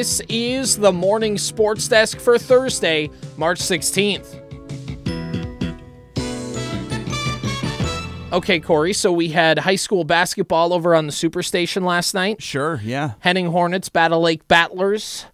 This is the morning sports desk for Thursday, March 16th. Okay, Corey, so we had high school basketball over on the Superstation last night. Sure, yeah. Henning Hornets, Battle Lake Battlers,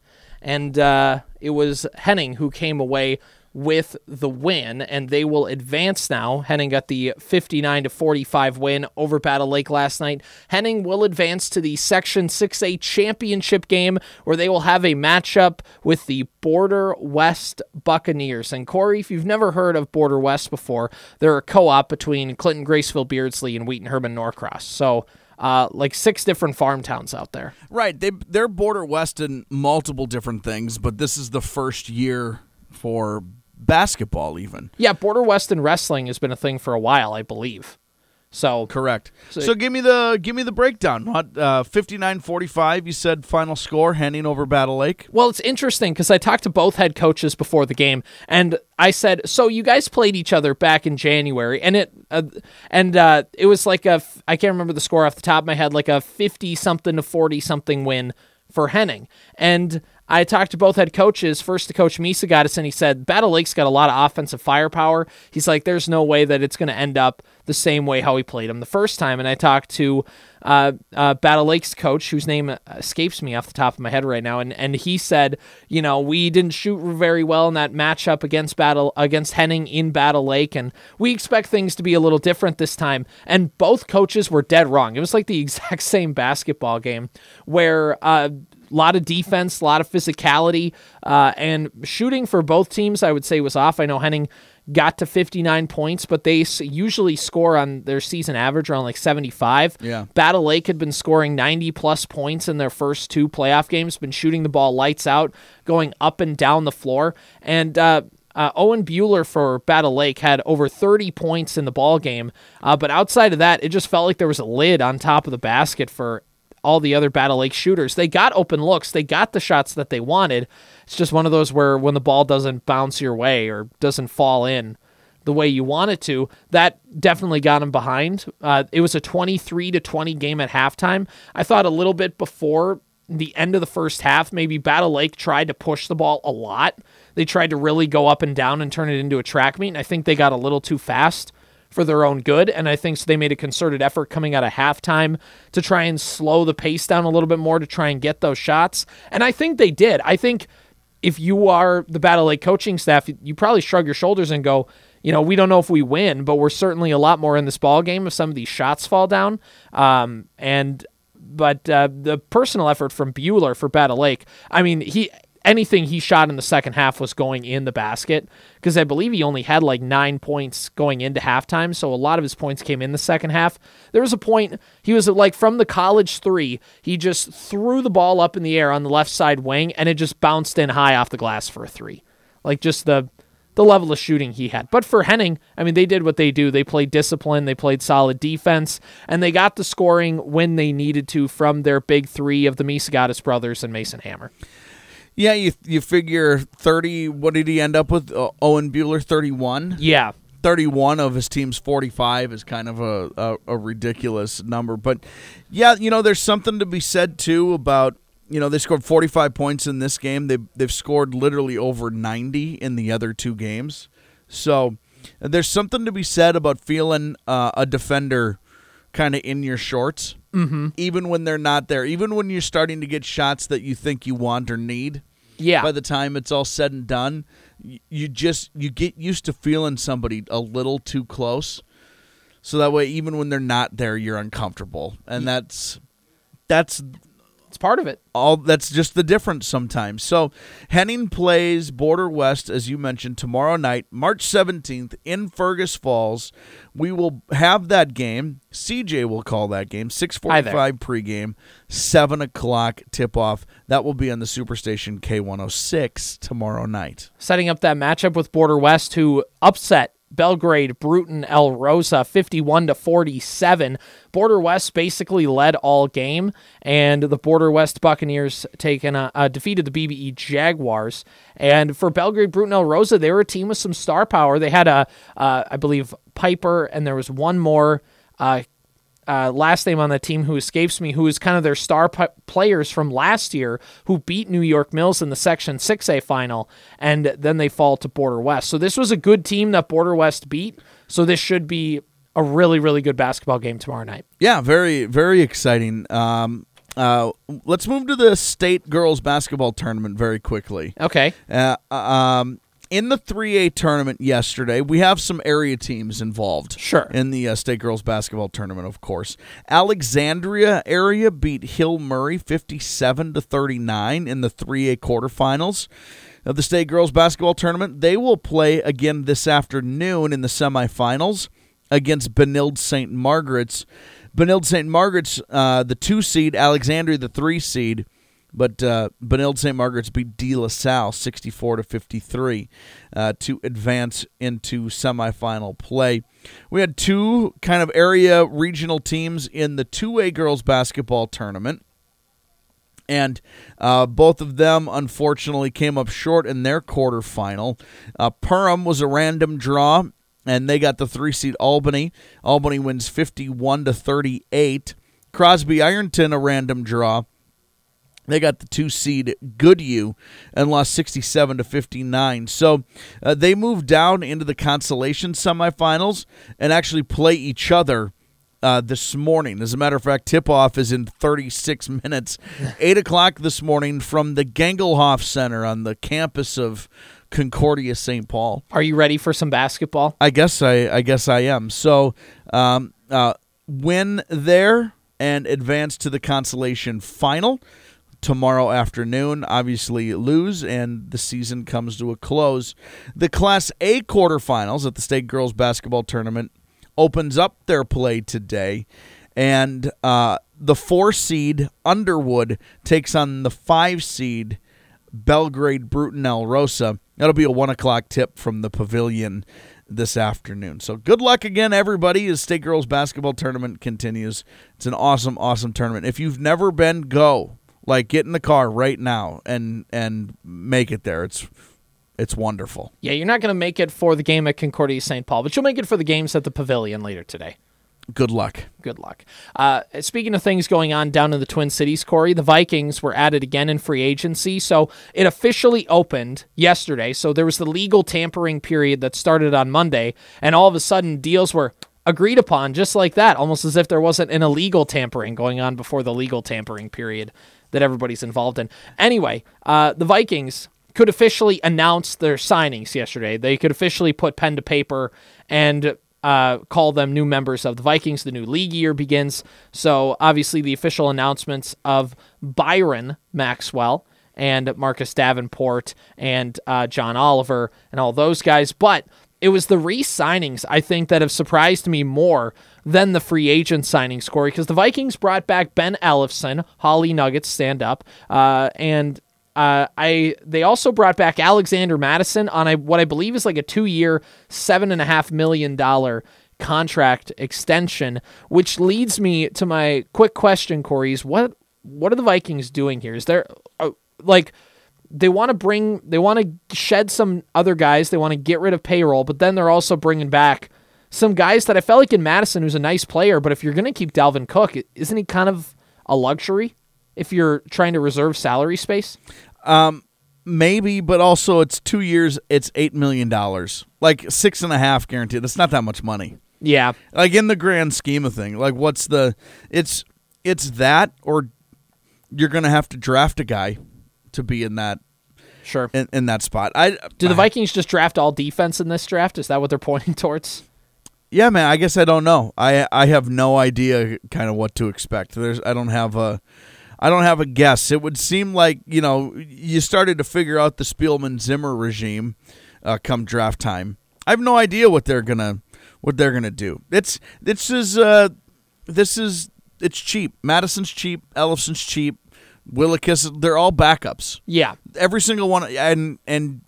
and uh, it was Henning who came away with the win, and they will advance now. Henning got the 59 to 45 win over Battle Lake last night. Henning will advance to the Section 6A championship game, where they will have a matchup with the Border West Buccaneers. And Corey, if you've never heard of Border West before, they're a co-op between Clinton, Graceville, Beardsley, and Wheaton Herman Norcross. So. Uh, like six different farm towns out there. Right. They they're border west in multiple different things, but this is the first year for basketball even. Yeah, Border West and wrestling has been a thing for a while, I believe. So correct. So, so give me the give me the breakdown. What uh, 59-45 you said final score Henning over Battle Lake? Well, it's interesting cuz I talked to both head coaches before the game and I said, "So you guys played each other back in January and it uh, and uh, it was like a I can't remember the score off the top of my head like a 50 something to 40 something win for Henning." And I talked to both head coaches. First, to coach Misagatis, and he said Battle Lake's got a lot of offensive firepower. He's like, there's no way that it's going to end up the same way how we played them the first time. And I talked to uh, uh, Battle Lake's coach, whose name escapes me off the top of my head right now, and and he said, you know, we didn't shoot very well in that matchup against Battle against Henning in Battle Lake, and we expect things to be a little different this time. And both coaches were dead wrong. It was like the exact same basketball game where. Uh, lot of defense, a lot of physicality, uh, and shooting for both teams, I would say, was off. I know Henning got to 59 points, but they usually score on their season average around like 75. Yeah. Battle Lake had been scoring 90 plus points in their first two playoff games, been shooting the ball lights out, going up and down the floor. And, uh, uh, Owen Bueller for Battle Lake had over 30 points in the ball game, uh, but outside of that, it just felt like there was a lid on top of the basket for all the other Battle Lake shooters. They got open looks, they got the shots that they wanted. It's just one of those where when the ball doesn't bounce your way or doesn't fall in the way you want it to, that definitely got them behind. Uh, it was a 23 to 20 game at halftime. I thought a little bit before the end of the first half, maybe Battle Lake tried to push the ball a lot. They tried to really go up and down and turn it into a track meet. And I think they got a little too fast for their own good. And I think so they made a concerted effort coming out of halftime to try and slow the pace down a little bit more to try and get those shots. And I think they did. I think if you are the Battle Lake coaching staff, you probably shrug your shoulders and go, you know, we don't know if we win, but we're certainly a lot more in this ball game if some of these shots fall down. Um, and but uh, the personal effort from Bueller for Battle Lake, I mean, he anything he shot in the second half was going in the basket because I believe he only had like nine points going into halftime. So a lot of his points came in the second half. There was a point he was like from the college three, he just threw the ball up in the air on the left side wing and it just bounced in high off the glass for a three. Like just the the level of shooting he had. But for Henning, I mean, they did what they do. They played discipline, they played solid defense, and they got the scoring when they needed to from their big three of the Misagatis brothers and Mason Hammer. Yeah, you you figure thirty. What did he end up with? Uh, Owen Bueller, thirty-one. Yeah, thirty-one of his team's forty-five is kind of a, a, a ridiculous number. But yeah, you know, there's something to be said too about you know they scored 45 points in this game. They they've scored literally over 90 in the other two games. So there's something to be said about feeling uh, a defender kind of in your shorts, mm-hmm. even when they're not there, even when you're starting to get shots that you think you want or need. Yeah. By the time it's all said and done, you just you get used to feeling somebody a little too close. So that way even when they're not there, you're uncomfortable. And that's that's it's part of it. All that's just the difference sometimes. So Henning plays Border West, as you mentioned, tomorrow night, March 17th in Fergus Falls. We will have that game. CJ will call that game. 645 pregame, 7 o'clock tip-off. That will be on the Superstation K106 tomorrow night. Setting up that matchup with Border West, who upset Belgrade Brooten Elrosa 51 to 47. Border West basically led all game, and the Border West Buccaneers taken a, uh, defeated the BBE Jaguars. And for Belgrade Brooten Elrosa, they were a team with some star power. They had a, uh, I believe, Piper, and there was one more. Uh, uh, last name on the team who escapes me, who is kind of their star p- players from last year who beat New York Mills in the Section 6A final, and then they fall to Border West. So this was a good team that Border West beat. So this should be a really, really good basketball game tomorrow night. Yeah, very, very exciting. Um, uh, let's move to the state girls basketball tournament very quickly. Okay. Uh, um, in the 3A tournament yesterday, we have some area teams involved. Sure. In the uh, state girls basketball tournament, of course. Alexandria area beat Hill Murray 57 to 39 in the 3A quarterfinals of the state girls basketball tournament. They will play again this afternoon in the semifinals against Benilde St. Margaret's. Benilde St. Margaret's, uh, the two seed, Alexandria, the three seed. But uh, Benilde St. Margaret's beat De La Salle 64 to 53 uh, to advance into semifinal play. We had two kind of area regional teams in the 2A girls basketball tournament. And uh, both of them, unfortunately, came up short in their quarterfinal. Uh, Perham was a random draw, and they got the three seed Albany. Albany wins 51 to 38. Crosby Ironton, a random draw. They got the two seed Goodhue and lost 67 to 59. So uh, they moved down into the consolation semifinals and actually play each other uh, this morning. As a matter of fact, tip off is in 36 minutes, 8 o'clock this morning from the Gangelhoff Center on the campus of Concordia St. Paul. Are you ready for some basketball? I guess I, I guess I am. So, um, uh, win there and advance to the consolation final tomorrow afternoon. Obviously, lose, and the season comes to a close. The Class A quarterfinals at the State Girls Basketball Tournament opens up their play today, and uh, the four seed Underwood takes on the five seed Belgrade Brooten Rosa. That'll be a one o'clock tip from the pavilion this afternoon. So good luck again, everybody, as State Girls Basketball Tournament continues. It's an awesome, awesome tournament. If you've never been, go. Like get in the car right now and and make it there. It's it's wonderful. Yeah, you're not going to make it for the game at Concordia St. Paul, but you'll make it for the games at the Pavilion later today. Good luck. Good luck. Uh, speaking of things going on down in the Twin Cities, Corey, the Vikings were added again in free agency. So it officially opened yesterday. So there was the legal tampering period that started on Monday, and all of a sudden deals were agreed upon just like that, almost as if there wasn't an illegal tampering going on before the legal tampering period that everybody's involved in. Anyway, uh, the Vikings could officially announce their signings yesterday. They could officially put pen to paper and uh, call them new members of the Vikings. The new league year begins. So, obviously, the official announcements of Byron Maxwell and Marcus Davenport and uh, John Oliver and all those guys. But it was the re signings, I think, that have surprised me more than the free agent signing Corey, because the Vikings brought back Ben Ellefson, Holly Nuggets stand up, uh, and uh, I they also brought back Alexander Mattison on a what I believe is like a two year, seven and a half million dollar contract extension, which leads me to my quick question, Corey: is what what are the Vikings doing here? Is there uh, like they want to bring they want to shed some other guys, they want to get rid of payroll, but then they're also bringing back some guys that I felt like in Mattison, who's a nice player, but if you're going to keep Dalvin Cook, isn't he kind of a luxury if you're trying to reserve salary space? Um, maybe, but also it's two years. It's eight million dollars, like six and a half guaranteed. That's not that much money. Yeah, like in the grand scheme of thing, like what's the? It's it's that, or you're gonna have to draft a guy to be in that sure in, in that spot. I do the Vikings just draft all defense in this draft? Is that what they're pointing towards? Yeah, man. I guess I don't know. I I have no idea kind of what to expect. There's I don't have a I don't have a guess. It would seem like you know you started to figure out the Spielman Zimmer regime uh, come draft time. I have no idea what they're gonna what they're gonna do. It's this is uh, this is it's cheap. Mattison's cheap. Ellison's cheap. Willekes, they're all backups. Yeah, every single one, and and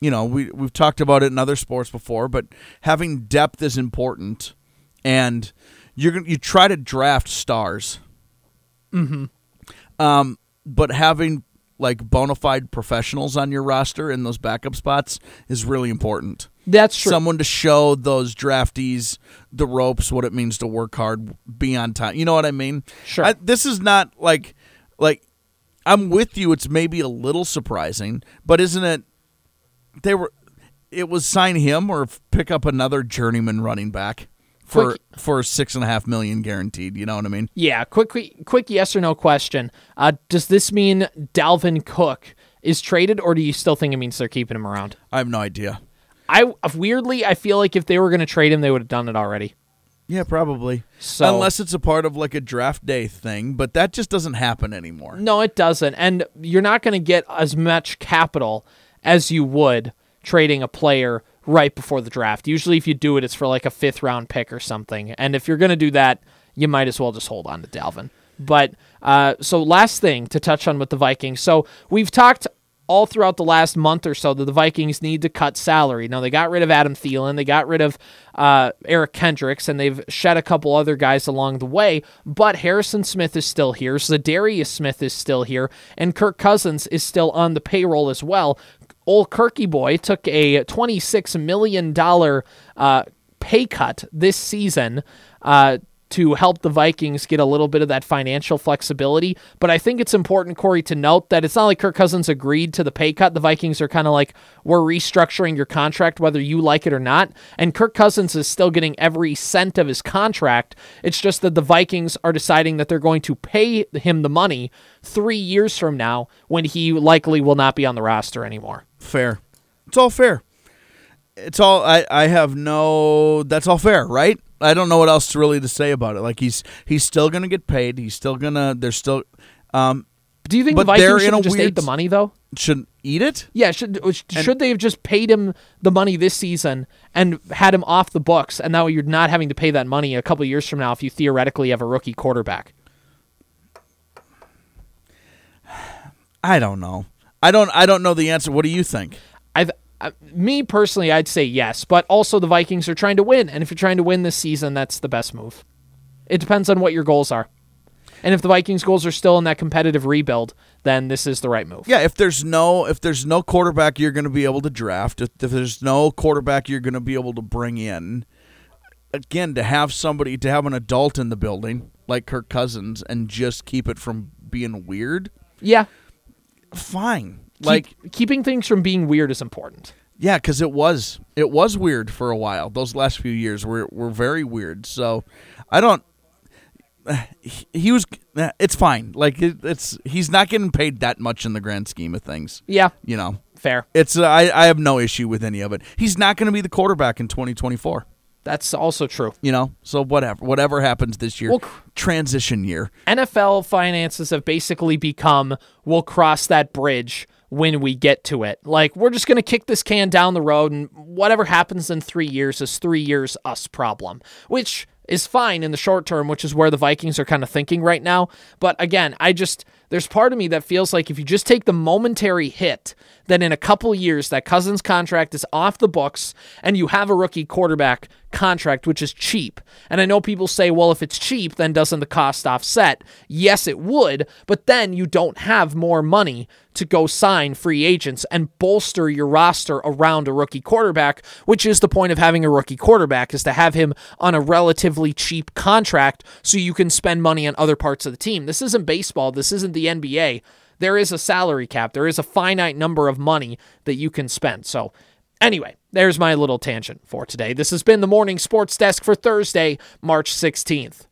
you know we we've talked about it in other sports before, but having depth is important, and you're gonna you try to draft stars. Mm-hmm. Um, but having like bona fide professionals on your roster in those backup spots is really important. That's true. Someone to show those draftees the ropes, what it means to work hard, be on time. You know what I mean? Sure. I, this is not like like I'm with you. It's maybe a little surprising, but isn't it? They were. It was sign him or pick up another journeyman running back for Quick- for six and a half million guaranteed. You know what I mean? Yeah, quick, quick, quick yes or no question. Uh, does this mean Dalvin Cook is traded, or do you still think it means they're keeping him around? I have no idea. I weirdly, I feel like if they were going to trade him, they would have done it already. Yeah, probably. So Unless it's a part of like a draft day thing, but that just doesn't happen anymore. no, it doesn't, and you're not going to get as much capital as you would trading a player right before the draft. Usually, if you do it, it's for like a fifth round pick or something. And if you're going to do that, you might as well just hold on to Dalvin. But uh, so last thing to touch on with the Vikings. So we've talked all throughout the last month or so that the Vikings need to cut salary. Now they got rid of Adam Thielen, they got rid of uh, Eric Kendricks, and they've shed a couple other guys along the way. But Harrison Smith is still here, Za'Darius Smith is still here, and Kirk Cousins is still on the payroll as well. Old Kirky boy took a twenty-six million dollar uh, pay cut this season. Uh, to help the Vikings get a little bit of that financial flexibility. But I think it's important, Corey, to note that it's not like Kirk Cousins agreed to the pay cut. The Vikings are kind of like, we're restructuring your contract whether you like it or not. And Kirk Cousins is still getting every cent of his contract. It's just that the Vikings are deciding that they're going to pay him the money three years from now when he likely will not be on the roster anymore. Fair. It's all fair. It's all I, I have no that's all fair, right? I don't know what else to really to say about it. Like he's he's still gonna get paid. He's still gonna there's still um Do you think But the they're Vikings in should a have just weird ate the money, though? should eat it? Yeah, should should they have just paid him the money this season and had him off the books, and now you're not having to pay that money a couple years from now if you theoretically have a rookie quarterback? I don't know. I don't I don't know the answer. What do you think? I've uh, me personally, I'd say yes, but also the Vikings are trying to win, and if you're trying to win this season, that's the best move. It depends on what your goals are, and if the Vikings' goals are still in that competitive rebuild, then this is the right move. Yeah, if there's no if there's no quarterback you're going to be able to draft, if, if there's no quarterback you're going to be able to bring in, again to have somebody to have an adult in the building like Kirk Cousins and just keep it from being weird, Yeah, fine. Keep- like keeping things from being weird is important. yeah, because it was it was weird for a while. Those last few years were were very weird. So I don't. He, he was. It's fine. Like it, it's he's not getting paid that much in the grand scheme of things. Yeah, You know, fair. It's I I have no issue with any of it. He's not going to be the quarterback in 2024. That's also true. You know, so whatever whatever happens this year, Well, cr- transition year. NFL finances have basically become we'll cross that bridge when we get to it. Like we're just going to kick this can down the road and whatever happens in 3 years is 3 years us problem, which is fine in the short term, which is where the Vikings are kind of thinking right now. But again, I just there's part of me that feels like if you just take the momentary hit, then in a couple years that Cousins contract is off the books and you have a rookie quarterback contract which is cheap. And I know people say, well, if it's cheap, then doesn't the cost offset? Yes, it would, but then you don't have more money to go sign free agents and bolster your roster around a rookie quarterback, which is the point of having a rookie quarterback is to have him on a relatively cheap contract so you can spend money on other parts of the team. This isn't baseball, this isn't the NBA. There is a salary cap. There is a finite number of money that you can spend. So, anyway, there's my little tangent for today. This has been the Morning Sports Desk for Thursday, March 16th.